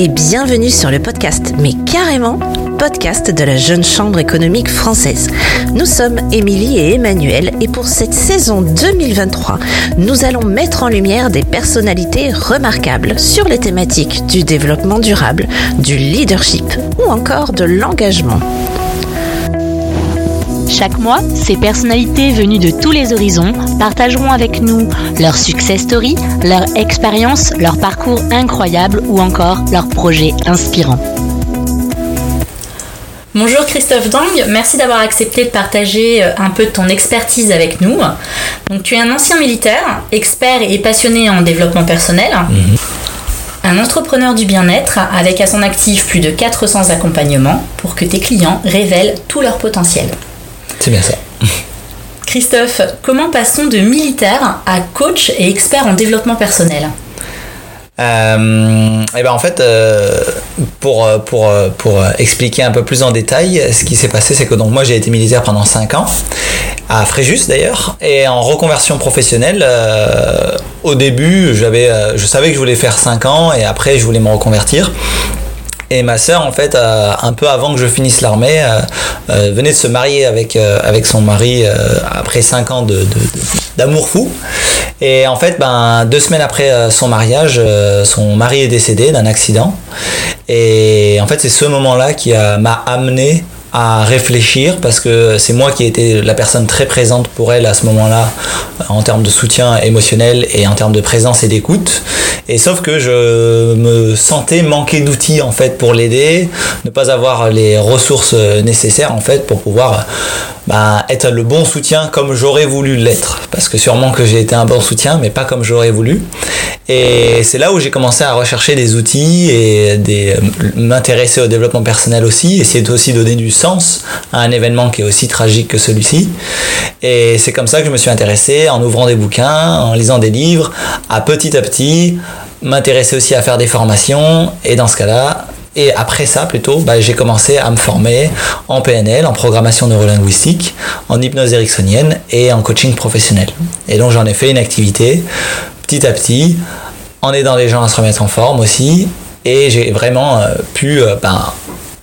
et bienvenue sur le podcast, mais carrément podcast de la Jeune Chambre économique française. Nous sommes Émilie et Emmanuel et pour cette saison 2023, nous allons mettre en lumière des personnalités remarquables sur les thématiques du développement durable, du leadership ou encore de l'engagement. Chaque mois, ces personnalités venues de tous les horizons partageront avec nous leur success story, leur expérience, leur parcours incroyable ou encore leurs projets inspirants. Bonjour Christophe Dang, merci d'avoir accepté de partager euh, un peu de ton expertise avec nous. Donc tu es un ancien militaire, expert et passionné en développement personnel. Mhm. Un entrepreneur du bien-être avec à son actif plus de 400 accompagnements pour que tes clients révèlent tout leur potentiel. C'est bien ça. Christophe, comment passe-t-on de militaire à coach et expert en développement personnel? Euh, et ben en fait, euh, pour, pour, pour expliquer un peu plus en détail, ce qui s'est passé, c'est que donc moi j'ai été militaire pendant 5 ans, à Fréjus d'ailleurs, et en reconversion professionnelle, euh, au début, j'avais, je savais que je voulais faire 5 ans, et après je voulais me reconvertir. Et ma sœur, en fait, euh, un peu avant que je finisse l'armée, euh, euh, venait de se marier avec, son mari après 5 ans d'amour fou. Et en fait, ben, deux semaines après son mariage, son mari est décédé d'un accident. Et en fait, c'est ce moment-là qui m'a amené à réfléchir parce que c'est moi qui ai été la personne très présente pour elle à ce moment-là en termes de soutien émotionnel et en termes de présence et d'écoute. Et sauf que je me sentais manquer d'outils en fait pour l'aider, ne pas avoir les ressources nécessaires en fait pour pouvoir bah, être le bon soutien comme j'aurais voulu l'être. Parce que sûrement que j'ai été un bon soutien, mais pas comme j'aurais voulu. Et c'est là où j'ai commencé à rechercher des outils et des, m'intéresser au développement personnel aussi, essayer aussi donner du sens à un événement qui est aussi tragique que celui-ci. Et c'est comme ça que je me suis intéressé en ouvrant des bouquins, en lisant des livres, à petit à petit m'intéresser aussi à faire des formations et dans ce cas-là et après ça, plutôt, bah, j'ai commencé à me former en PNL, en programmation neurolinguistique, en hypnose ericksonienne et en coaching professionnel. Et donc j'en ai fait une activité petit à petit, en aidant les gens à se remettre en forme aussi. Et j'ai vraiment euh, pu, euh, ben,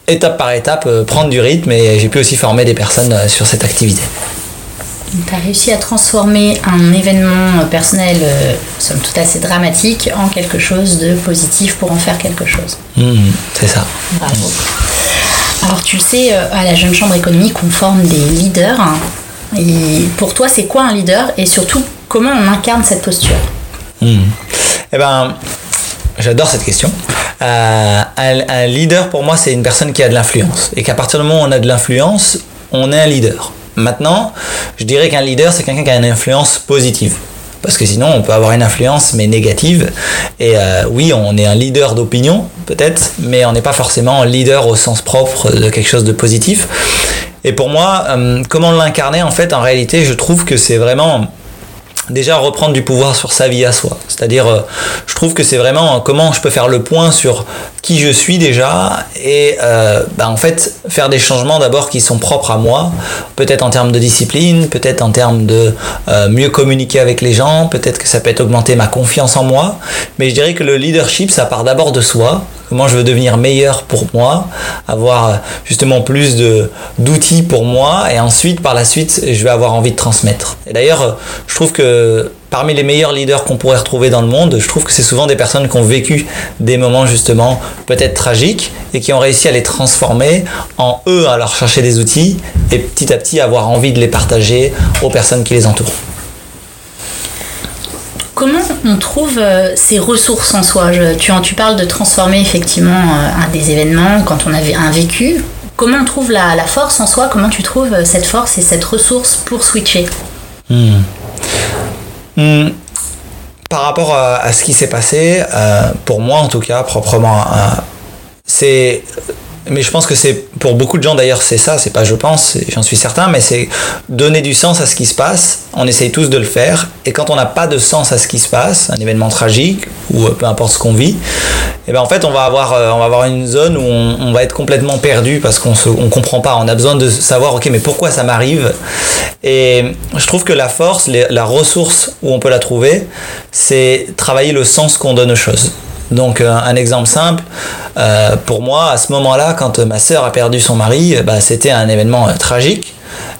étape par étape, euh, prendre du rythme et j'ai pu aussi former des personnes sur cette activité. Tu as réussi à transformer un événement personnel, euh, somme toute assez dramatique, en quelque chose de positif pour en faire quelque chose. Mmh, c'est ça. Bravo. Alors tu le sais, euh, à la Jeune Chambre économique, on forme des leaders. Et pour toi, c'est quoi un leader? Et surtout, comment on incarne cette posture? Mmh. Eh ben, j'adore cette question. Euh, un leader, pour moi, c'est une personne qui a de l'influence. Et qu'à partir du moment où on a de l'influence, on est un leader. Maintenant, je dirais qu'un leader, c'est quelqu'un qui a une influence positive. Parce que sinon, on peut avoir une influence, mais négative. Et euh, oui, on est un leader d'opinion, peut-être, mais on n'est pas forcément un leader au sens propre de quelque chose de positif. Et pour moi, euh, comment l'incarner, en fait, en réalité, je trouve que c'est vraiment déjà reprendre du pouvoir sur sa vie à soi. C'est-à-dire, euh, je trouve que c'est vraiment comment je peux faire le point sur qui je suis déjà et euh, bah, en fait faire des changements d'abord qui sont propres à moi, peut-être en termes de discipline, peut-être en termes de euh, mieux communiquer avec les gens, peut-être que ça peut être augmenter ma confiance en moi, mais je dirais que le leadership, ça part d'abord de soi, comment je veux devenir meilleur pour moi, avoir justement plus de d'outils pour moi et ensuite par la suite je vais avoir envie de transmettre. Et d'ailleurs, je trouve que parmi les meilleurs leaders qu'on pourrait retrouver dans le monde, je trouve que c'est souvent des personnes qui ont vécu des moments justement peut-être tragiques et qui ont réussi à les transformer en eux à leur chercher des outils et petit à petit avoir envie de les partager aux personnes qui les entourent. Comment on trouve euh, ces ressources en soi? Tu, tu parles de transformer effectivement euh, un des événements quand on avait un vécu. Comment on trouve la, force en soi? Comment tu trouves euh, cette force et cette ressource pour switcher? Hmm. Hmm. Par rapport à, ce qui s'est passé, pour moi en tout cas, proprement, c'est mais je pense que c'est pour beaucoup de gens d'ailleurs c'est ça, c'est pas je pense, j'en suis certain, mais c'est donner du sens à ce qui se passe. On essaye tous de le faire, et quand on n'a pas de sens à ce qui se passe, un événement tragique ou euh, peu importe ce qu'on vit, et eh ben en fait on va avoir euh, une zone où on, va être complètement perdu parce qu'on se comprend pas. On a besoin de savoir ok mais pourquoi ça m'arrive? Et je trouve que la force, la ressource où on peut la trouver, c'est travailler le sens qu'on donne aux choses. Donc un exemple simple, pour moi, à ce moment-là, quand ma sœur a perdu son mari, bah, c'était un événement tragique.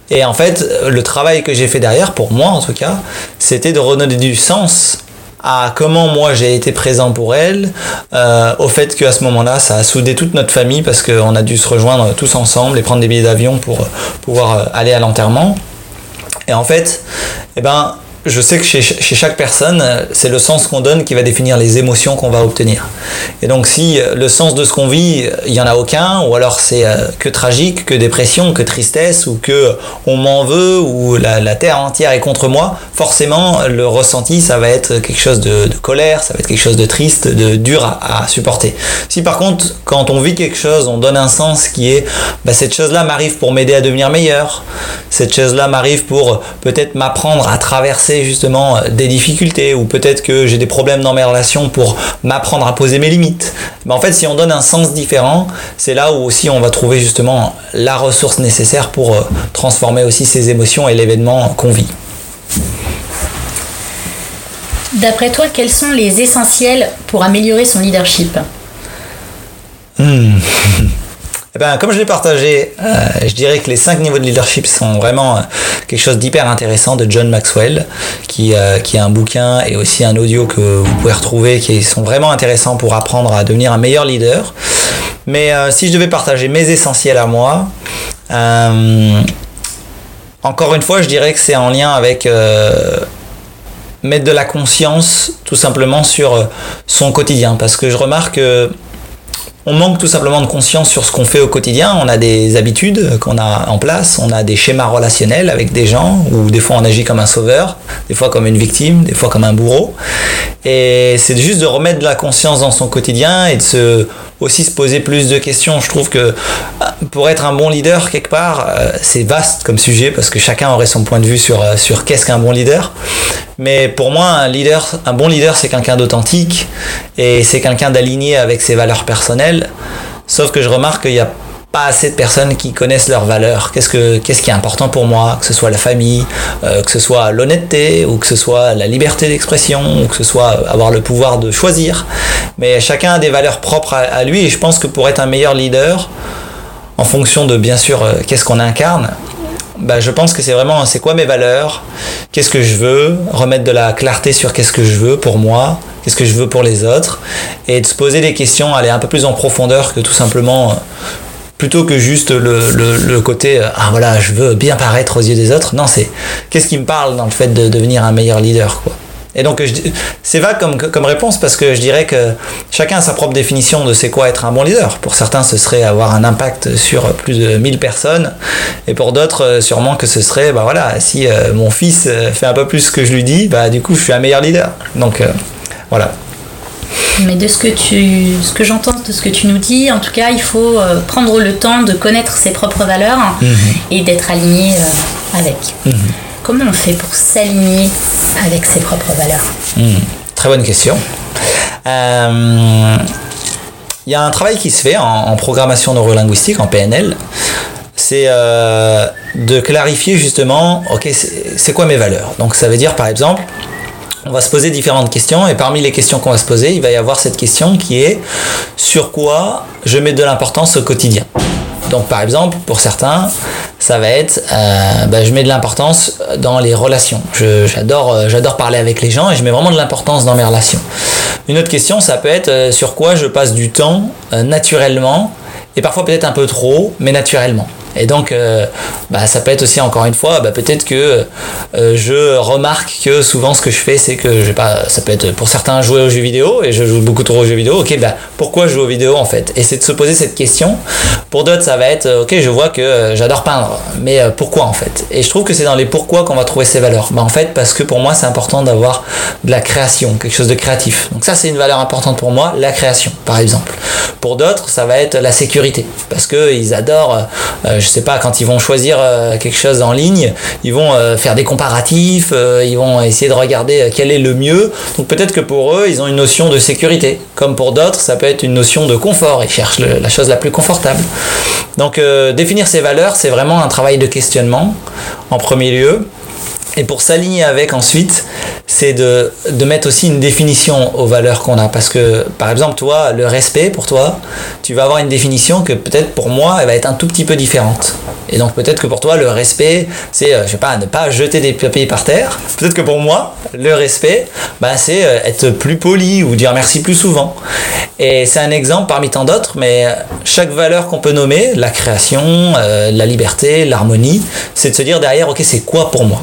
Et en fait, le travail que j'ai fait derrière, pour moi en tout cas, c'était de redonner du sens à comment moi j'ai été présent pour elle, euh, au fait qu'à ce moment-là, ça a soudé toute notre famille parce qu'on a dû se rejoindre tous ensemble et prendre des billets d'avion pour pouvoir aller à l'enterrement. Et en fait, eh ben, je sais que chez, chaque personne, c'est le sens qu'on donne qui va définir les émotions qu'on va obtenir. Et donc si euh, le sens de ce qu'on vit, il n'y en a aucun, ou alors c'est euh, que tragique, que dépression, que tristesse, ou que on m'en veut, ou la, terre entière est contre moi, forcément le ressenti, ça va être quelque chose de, colère, ça va être quelque chose de triste, de dur à, supporter. Si par contre, quand on vit quelque chose, on donne un sens qui est, bah, cette chose-là m'arrive pour m'aider à devenir meilleur, cette chose-là m'arrive pour peut-être m'apprendre à traverser justement euh, des difficultés ou peut-être que j'ai des problèmes dans mes relations pour m'apprendre à poser mes limites. Mais en fait, si on donne un sens différent, c'est là où aussi on va trouver justement la ressource nécessaire pour euh, transformer aussi ses émotions et l'événement qu'on vit. D'après toi, quels sont les essentiels pour améliorer son leadership? Hmm. Eh ben, comme je l'ai partagé, euh, je dirais que les cinq niveaux de leadership sont vraiment euh, quelque chose d'hyper intéressant de John Maxwell, qui, euh, qui a un bouquin et aussi un audio que vous pouvez retrouver qui sont vraiment intéressants pour apprendre à devenir un meilleur leader. Mais si je devais partager mes essentiels à moi, encore une fois, je dirais que c'est en lien avec mettre de la conscience tout simplement sur son quotidien. Parce que je remarque que on manque tout simplement de conscience sur ce qu'on fait au quotidien. On a des habitudes qu'on a en place, on a des schémas relationnels avec des gens, où des fois on agit comme un sauveur, des fois comme une victime, des fois comme un bourreau. Et c'est juste de remettre de la conscience dans son quotidien et de se aussi se poser plus de questions. Je trouve que euh, pour être un bon leader, quelque part, euh, c'est vaste comme sujet parce que chacun aurait son point de vue sur, euh, sur qu'est-ce qu'un bon leader. Mais pour moi, un bon leader, c'est quelqu'un d'authentique et c'est quelqu'un d'aligné avec ses valeurs personnelles. Sauf que je remarque qu'il y a pas assez de personnes qui connaissent leurs valeurs. Qu'est-ce, que, qu'est-ce qui est important pour moi? Que ce soit la famille, euh, que ce soit l'honnêteté, ou que ce soit la liberté d'expression, ou que ce soit avoir le pouvoir de choisir. Mais chacun a des valeurs propres à, lui et je pense que pour être un meilleur leader, en fonction de bien sûr euh, qu'est-ce qu'on incarne, bah, je pense que c'est vraiment c'est quoi mes valeurs, qu'est-ce que je veux, remettre de la clarté sur qu'est-ce que je veux pour moi, qu'est-ce que je veux pour les autres, et de se poser des questions, aller un peu plus en profondeur que tout simplement plutôt que juste le, côté euh, ah voilà je veux bien paraître aux yeux des autres. Non c'est qu'est-ce qui me parle dans le fait de devenir un meilleur leader quoi et donc c'est vague comme, comme réponse parce que je dirais que chacun a sa propre définition de c'est quoi être un bon leader. Pour certains, ce serait avoir un impact sur plus de 1000 personnes. Et pour d'autres, euh, sûrement que ce serait, bah voilà, si euh, mon fils fait un peu plus que je lui dis, bah du coup, je suis un meilleur leader. Donc voilà. Mais de ce que tu, ce que j'entends de ce que tu nous dis, en tout cas, il faut euh, prendre le temps de connaître ses propres valeurs mhm. et d'être aligné euh, avec. Mhm. Comment on fait pour s'aligner avec ses propres valeurs mhm. Très bonne question. Euh, il y a un travail qui se fait en, en programmation neurolinguistique, en PNL. C'est de clarifier justement, ok, c'est quoi mes valeurs? Donc ça veut dire par exemple, on va se poser différentes questions et parmi les questions qu'on va se poser, il va y avoir cette question qui est sur quoi je mets de l'importance au quotidien? Donc par exemple, pour certains, ça va être, euh, bah, je mets de l'importance dans les relations. J'adore, euh, j'adore parler avec les gens et je mets vraiment de l'importance dans mes relations. Une autre question, ça peut être euh, sur quoi je passe du temps naturellement et parfois peut-être un peu trop, mais naturellement. Et donc, euh, bah, ça peut être aussi, encore une fois, bah, peut-être que euh, je remarque que souvent ce que je fais, c'est que je pas, ça peut être pour certains jouer aux jeux vidéo, et je joue beaucoup trop aux jeux vidéo. Ok, bah, pourquoi je joue aux vidéos en fait? Et c'est de se poser cette question. Pour d'autres, ça va être, euh, ok, je vois que j'adore peindre, mais pourquoi en fait? Et je trouve que c'est dans les pourquoi qu'on va trouver ces valeurs. Bah, en fait, parce que pour moi, c'est important d'avoir de la création, quelque chose de créatif. Donc ça, c'est une valeur importante pour moi, la création, par exemple. Pour d'autres, ça va être la sécurité, parce qu'ils adorent, je sais pas, quand ils vont choisir euh, quelque chose en ligne, ils vont euh, faire des comparatifs, euh, ils vont essayer de regarder quel est le mieux. Donc peut-être que pour eux, ils ont une notion de sécurité. Comme pour d'autres, ça peut être une notion de confort. Ils cherchent la chose la plus confortable. Donc définir ces valeurs, c'est vraiment un travail de questionnement en premier lieu. Et pour s'aligner avec ensuite, c'est de, de mettre aussi une définition aux valeurs qu'on a. Parce que, par exemple, toi, le respect pour toi, tu vas avoir une définition que peut-être pour moi, elle va être un tout petit peu différente. Et donc peut-être que pour toi, le respect, c'est, euh, je sais pas, ne pas jeter des papiers par terre. Peut-être que pour moi, le respect, bah, c'est euh, être plus poli ou dire merci plus souvent. Et c'est un exemple parmi tant d'autres, mais chaque valeur qu'on peut nommer, la création, la liberté, l'harmonie, c'est de se dire derrière, ok, c'est quoi pour moi?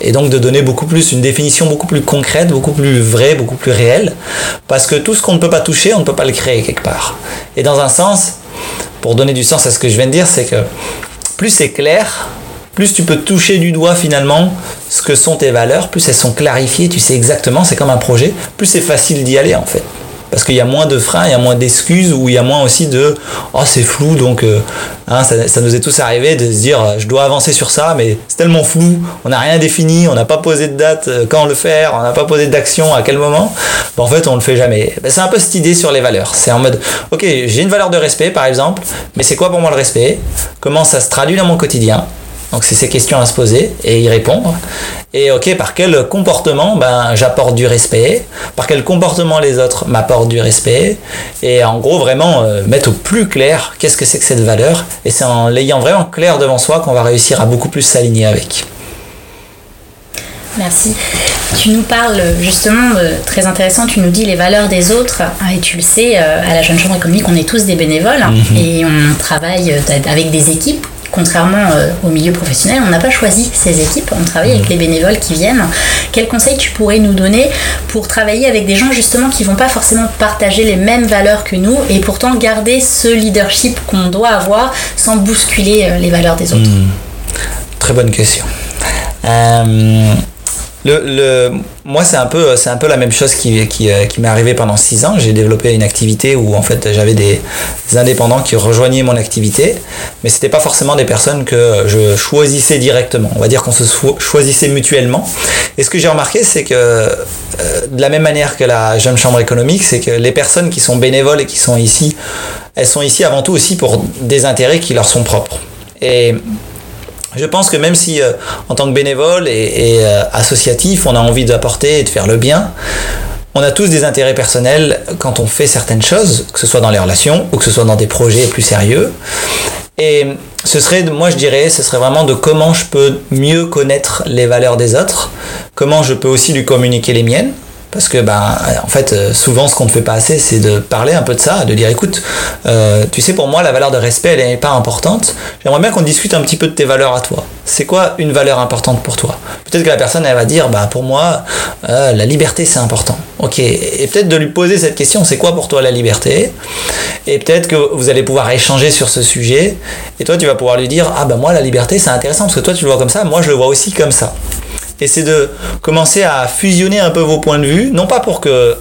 Et donc de donner beaucoup plus, une définition beaucoup plus concrète, beaucoup plus vraie, beaucoup plus réelle, parce que tout ce qu'on ne peut pas toucher, on ne peut pas le créer quelque part. Et dans un sens, pour donner du sens à ce que je viens de dire, c'est que plus c'est clair, plus tu peux toucher du doigt finalement ce que sont tes valeurs, plus elles sont clarifiées, tu sais exactement, c'est comme un projet, plus c'est facile d'y aller en fait parce qu'il y a moins de freins, il y a moins d'excuses, ou il y a moins aussi de oh c'est flou, donc euh, hein, ça, nous est tous arrivé de se dire je dois avancer sur ça, mais c'est tellement flou, on n'a rien défini, on n'a pas posé de date euh, quand le faire, on n'a pas posé d'action à quel moment, ben, en fait on le fait jamais. Ben, c'est un peu cette idée sur les valeurs, c'est en mode ok j'ai une valeur de respect par exemple, mais c'est quoi pour moi le respect? Comment ça se traduit dans mon quotidien? Donc c'est ces questions à se poser et y répondre. Et ok, par quel comportement ben, j'apporte du respect? Par quel comportement les autres m'apportent du respect? Et en gros, vraiment euh, mettre au plus clair qu'est-ce que c'est que cette valeur. Et c'est en l'ayant vraiment clair devant soi qu'on va réussir à beaucoup plus s'aligner avec. Merci. Tu nous parles justement, très intéressant, tu nous dis les valeurs des autres. Ah, et tu le sais, euh, à la Jeune Chambre économique, on est tous des bénévoles mhm. et on travaille euh, avec des équipes contrairement euh, au milieu professionnel, on n'a pas choisi ces équipes, on travaille avec mmh. les bénévoles qui viennent. Quels conseils tu pourrais nous donner pour travailler avec des gens justement qui vont pas forcément partager les mêmes valeurs que nous et pourtant garder ce leadership qu'on doit avoir sans bousculer euh, les valeurs des autres? Mmh. Très bonne question. Euh, le, moi, c'est un, peu, c'est un peu la même chose qui, qui, euh, qui m'est arrivé pendant six ans. J'ai développé une activité où en fait j'avais des, indépendants qui rejoignaient mon activité, mais c'était pas forcément des personnes que je choisissais directement. On va dire qu'on se choisissait mutuellement. Et ce que j'ai remarqué, c'est que euh, de la même manière que la jeune chambre économique, c'est que les personnes qui sont bénévoles et qui sont ici, elles sont ici avant tout aussi pour des intérêts qui leur sont propres. Et je pense que même si euh, en tant que bénévole et, euh, associatif, on a envie d'apporter et de faire le bien, on a tous des intérêts personnels quand on fait certaines choses, que ce soit dans les relations ou que ce soit dans des projets plus sérieux. Et ce serait, moi je dirais, ce serait vraiment de comment je peux mieux connaître les valeurs des autres, comment je peux aussi lui communiquer les miennes, parce que, ben, en fait, euh, souvent, ce qu'on ne fait pas assez, c'est de parler un peu de ça, de dire, écoute, euh, tu sais, pour moi, la valeur de respect, elle n'est pas importante. J'aimerais bien qu'on discute un petit peu de tes valeurs à toi. C'est quoi une valeur importante pour toi? Peut-être que la personne, elle va dire, bah, pour moi, euh, la liberté, c'est important. Ok. Et peut-être de lui poser cette question, c'est quoi pour toi la liberté? Et peut-être que vous allez pouvoir échanger sur ce sujet. Et toi, tu vas pouvoir lui dire, ah ben moi, la liberté, c'est intéressant parce que toi, tu le vois comme ça, moi, je le vois aussi comme ça et c'est de commencer à fusionner un peu vos points de vue, non pas pour que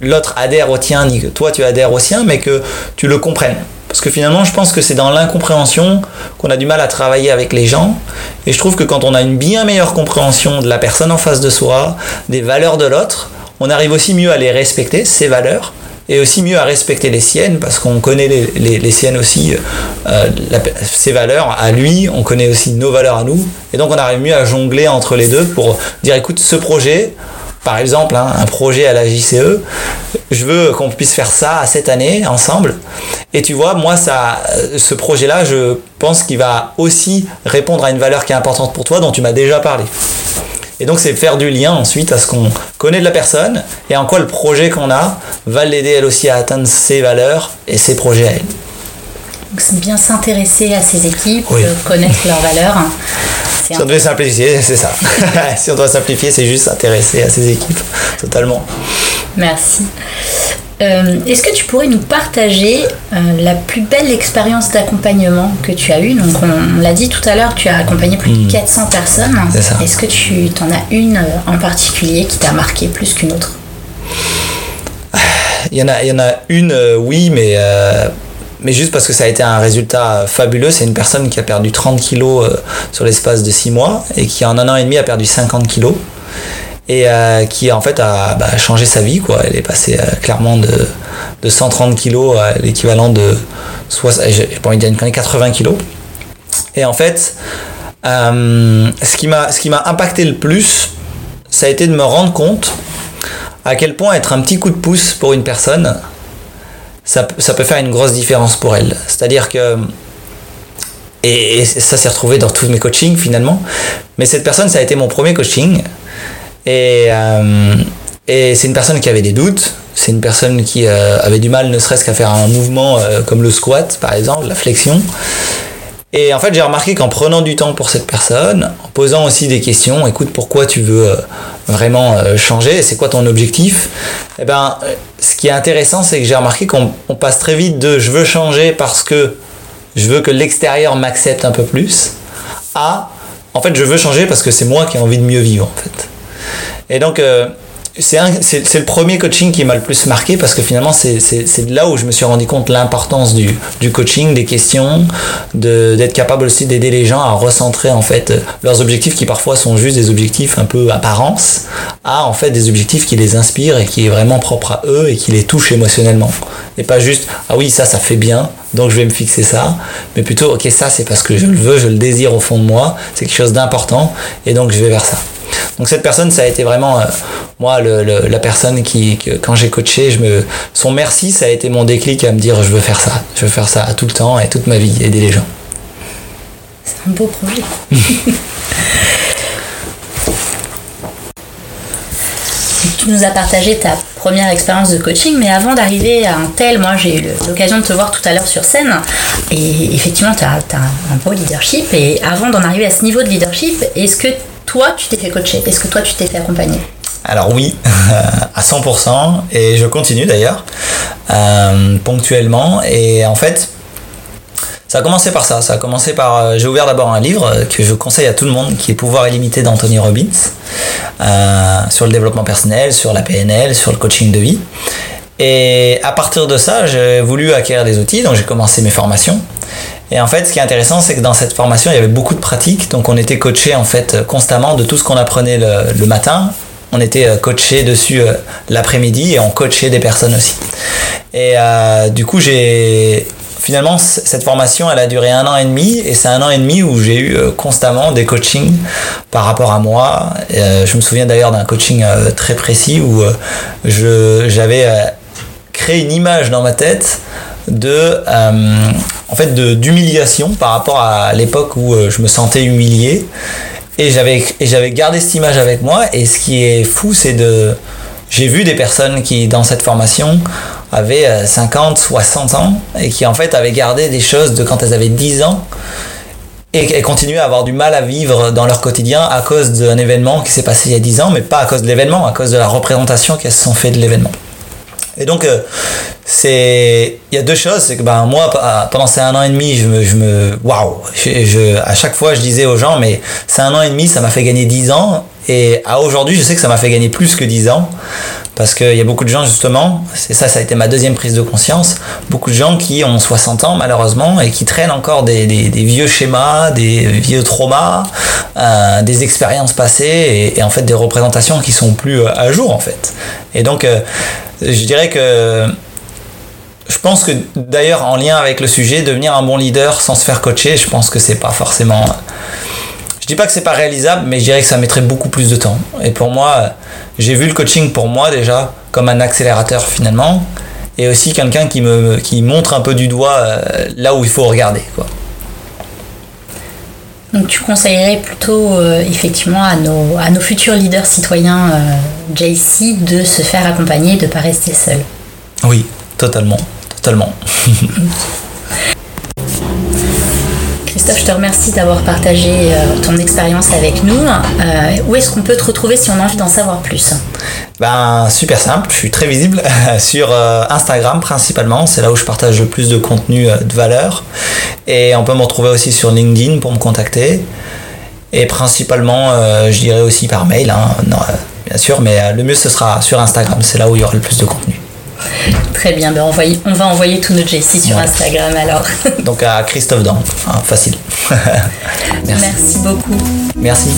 l'autre adhère au tien, ni que toi tu adhères au sien, mais que tu le comprennes. Parce que finalement, je pense que c'est dans l'incompréhension qu'on a du mal à travailler avec les gens. Et je trouve que quand on a une bien meilleure compréhension de la personne en face de soi, des valeurs de l'autre, on arrive aussi mieux à les respecter, ces valeurs, et aussi mieux à respecter les siennes parce qu'on connaît les, siennes aussi, euh, ses valeurs à lui, on connaît aussi nos valeurs à nous, et donc on arrive mieux à jongler entre les deux pour dire écoute, ce projet, par exemple, hein, un projet à la JCE, je veux qu'on puisse faire ça cette année ensemble. Et tu vois, moi, ça, ce projet-là, je pense qu'il va aussi répondre à une valeur qui est importante pour toi, dont tu m'as déjà parlé. Et donc, c'est faire du lien ensuite à ce qu'on connaît de la personne et en quoi le projet qu'on a va l'aider elle aussi à atteindre ses valeurs et ses projets à elle. Donc, c'est bien s'intéresser à ses équipes, connaître leurs valeurs. Si on devait simplifier, c'est ça. si on doit simplifier, c'est juste s'intéresser à ses équipes, totalement. Merci. Euh, est-ce que tu pourrais nous partager euh, la plus belle expérience d'accompagnement que tu as eue? Donc, on, l'a dit tout à l'heure, tu as accompagné plus de 400 hmm. personnes. Est-ce que tu en as une euh, en particulier qui t'a marqué plus qu'une autre? Il y, en a, il y en a une, oui, mais, mais juste parce que ça a été un résultat fabuleux. C'est une personne qui a perdu 30 kilos sur l'espace de 6 mois et qui en un an et demi a perdu 50 kilos et euh, qui en fait a bah, changé sa vie quoi. Elle est passée euh, clairement de, de 130 kilos à l'équivalent de 60, j'ai pas envie de dire 80 kilos. Et en fait, euh, ce qui m'a ce qui m'a impacté le plus, ça a été de me rendre compte à quel point être un petit coup de pouce pour une personne, ça, ça peut faire une grosse différence pour elle. C'est-à-dire que et, ça s'est retrouvé dans tous mes coachings finalement. Mais cette personne, ça a été mon premier coaching. Et, euh, et c'est une personne qui avait des doutes. C'est une personne qui euh, avait du mal ne serait-ce qu'à faire un mouvement euh, comme le squat par exemple, la flexion. Et en fait, j'ai remarqué qu'en prenant du temps pour cette personne, en posant aussi des questions, écoute, pourquoi tu veux vraiment changer C'est quoi ton objectif Eh ben, ce qui est intéressant, c'est que j'ai remarqué qu'on passe très vite de je veux changer parce que je veux que l'extérieur m'accepte un peu plus, à en fait je veux changer parce que c'est moi qui ai envie de mieux vivre en fait. Et donc euh, c'est le premier coaching qui m'a le plus marqué parce que finalement c'est là où je me suis rendu compte l'importance du, du, coaching, des questions, d'être capable aussi d'aider les gens à recentrer en fait leurs objectifs qui parfois sont juste des objectifs un peu apparence à en fait des objectifs qui les inspirent et qui est vraiment propre à eux et qui les touchent émotionnellement. Et pas juste ah oui ça ça fait bien donc je vais me fixer ça, mais plutôt ok ça c'est parce que je le veux, je le désire au fond de moi, c'est quelque chose d'important et donc je vais vers ça. Donc cette personne, ça a été vraiment, euh, moi, la personne qui, quand j'ai coaché, je me, son merci, ça a été mon déclic à me dire, je veux faire ça, je veux faire ça tout le temps et toute ma vie, aider les gens. C'est un beau projet. tu nous as partagé ta première expérience de coaching, mais avant d'arriver à un tel, moi j'ai eu l'occasion de te voir tout à l'heure sur scène, et effectivement tu as, as, un beau leadership, et avant d'en arriver à ce niveau de leadership, est-ce que toi, tu t'es fait coacher Est-ce que toi, tu t'es fait accompagner? Alors oui, à 100%, et je continue d'ailleurs, euh, ponctuellement. Et en fait, ça a commencé par ça. Ça a commencé par. Euh, j'ai ouvert d'abord un livre que je conseille à tout le monde, qui est Pouvoir illimité d'Anthony Robbins, euh, sur le développement personnel, sur la PNL, sur le coaching de vie. Et à partir de ça, j'ai voulu acquérir des outils, donc j'ai commencé mes formations. Et en fait, ce qui est intéressant, c'est que dans cette formation, il y avait beaucoup de pratiques. Donc, on était coaché en fait constamment de tout ce qu'on apprenait le, matin. On était euh, coaché dessus euh, l'après-midi et on coachait des personnes aussi. Et euh, du coup, j'ai finalement cette formation, elle a duré un an et demi et c'est un an et demi où j'ai eu constamment des coachings par rapport à moi. je me souviens d'ailleurs d'un coaching très précis où j'avais une image dans ma tête de en fait d'humiliation par rapport à l'époque où euh, je me sentais humilié. Et j'avais j'avais gardé cette image avec moi. Et ce qui est fou c'est de j'ai vu des personnes qui dans cette formation avaient 50 euh, 60 ans et qui en fait avaient gardé des choses de quand elles avaient 10 ans et, et continuaient à avoir du mal à vivre dans leur quotidien à cause d'un événement qui s'est passé il y a 10 ans mais pas à cause de l'événement à cause de la représentation qu'elles se sont fait de l'événement et donc, euh, c'est, il y a deux choses. C'est que ben, moi, pendant ces un an et demi, je me, je me, waouh, je, à chaque fois, je disais aux gens, mais c'est un an et demi, ça m'a fait gagner 10 ans. Et à aujourd'hui, je sais que ça m'a fait gagner plus que 10 ans. Parce qu'il y a beaucoup de gens, justement, c'est ça, ça a été ma deuxième prise de conscience. Beaucoup de gens qui ont 60 ans, malheureusement, et qui traînent encore des, vieux schémas, des vieux traumas, euh, des expériences passées, et, et, en fait des représentations qui sont plus euh, à jour, en fait. Et donc, euh, je dirais que je pense que d'ailleurs en lien avec le sujet, devenir un bon leader sans se faire coacher, je pense que c'est pas forcément. Je dis pas que c'est pas réalisable, mais je dirais que ça mettrait beaucoup plus de temps. Et pour moi, j'ai vu le coaching pour moi déjà comme un accélérateur finalement, et aussi quelqu'un qui me qui montre un peu du doigt euh, là où il faut regarder quoi. Donc tu conseillerais plutôt euh, effectivement à nos, à nos futurs leaders citoyens euh, JC de se faire accompagner, de ne pas rester seul? Oui, totalement, totalement. Je te remercie d'avoir partagé euh, ton expérience avec nous. Euh, où est-ce qu'on peut te retrouver si on a envie d'en savoir plus? Ben, super simple, je suis très visible sur euh, Instagram principalement, c'est là où je partage le plus de contenu de valeur. Et on peut me retrouver aussi sur LinkedIn pour me contacter. Et principalement, je dirais aussi par mail, hein. bien sûr, mais le mieux ce sera sur Instagram, c'est là où il y aura le plus de contenu. Très bien, ben on, va, on va envoyer tout notre JC sur Instagram alors. Donc à Christophe Dan, hein, facile. Merci. Merci beaucoup. Merci.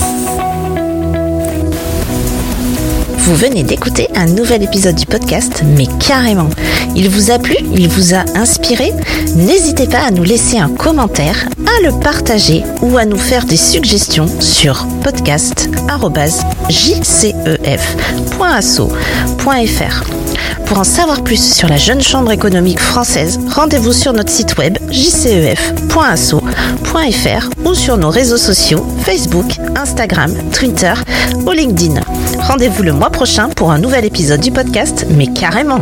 Vous venez d'écouter un nouvel épisode du podcast, mais carrément. Il vous a plu Il vous a inspiré? N'hésitez pas à nous laisser un commentaire, à le partager ou à nous faire des suggestions sur podcast.jcef.asso.fr. Pour en savoir plus sur la Jeune Chambre économique française, rendez-vous sur notre site web jcef.asso.fr ou sur nos réseaux sociaux Facebook, Instagram, Twitter ou LinkedIn. Rendez-vous le mois prochain pour un nouvel épisode du podcast, mais carrément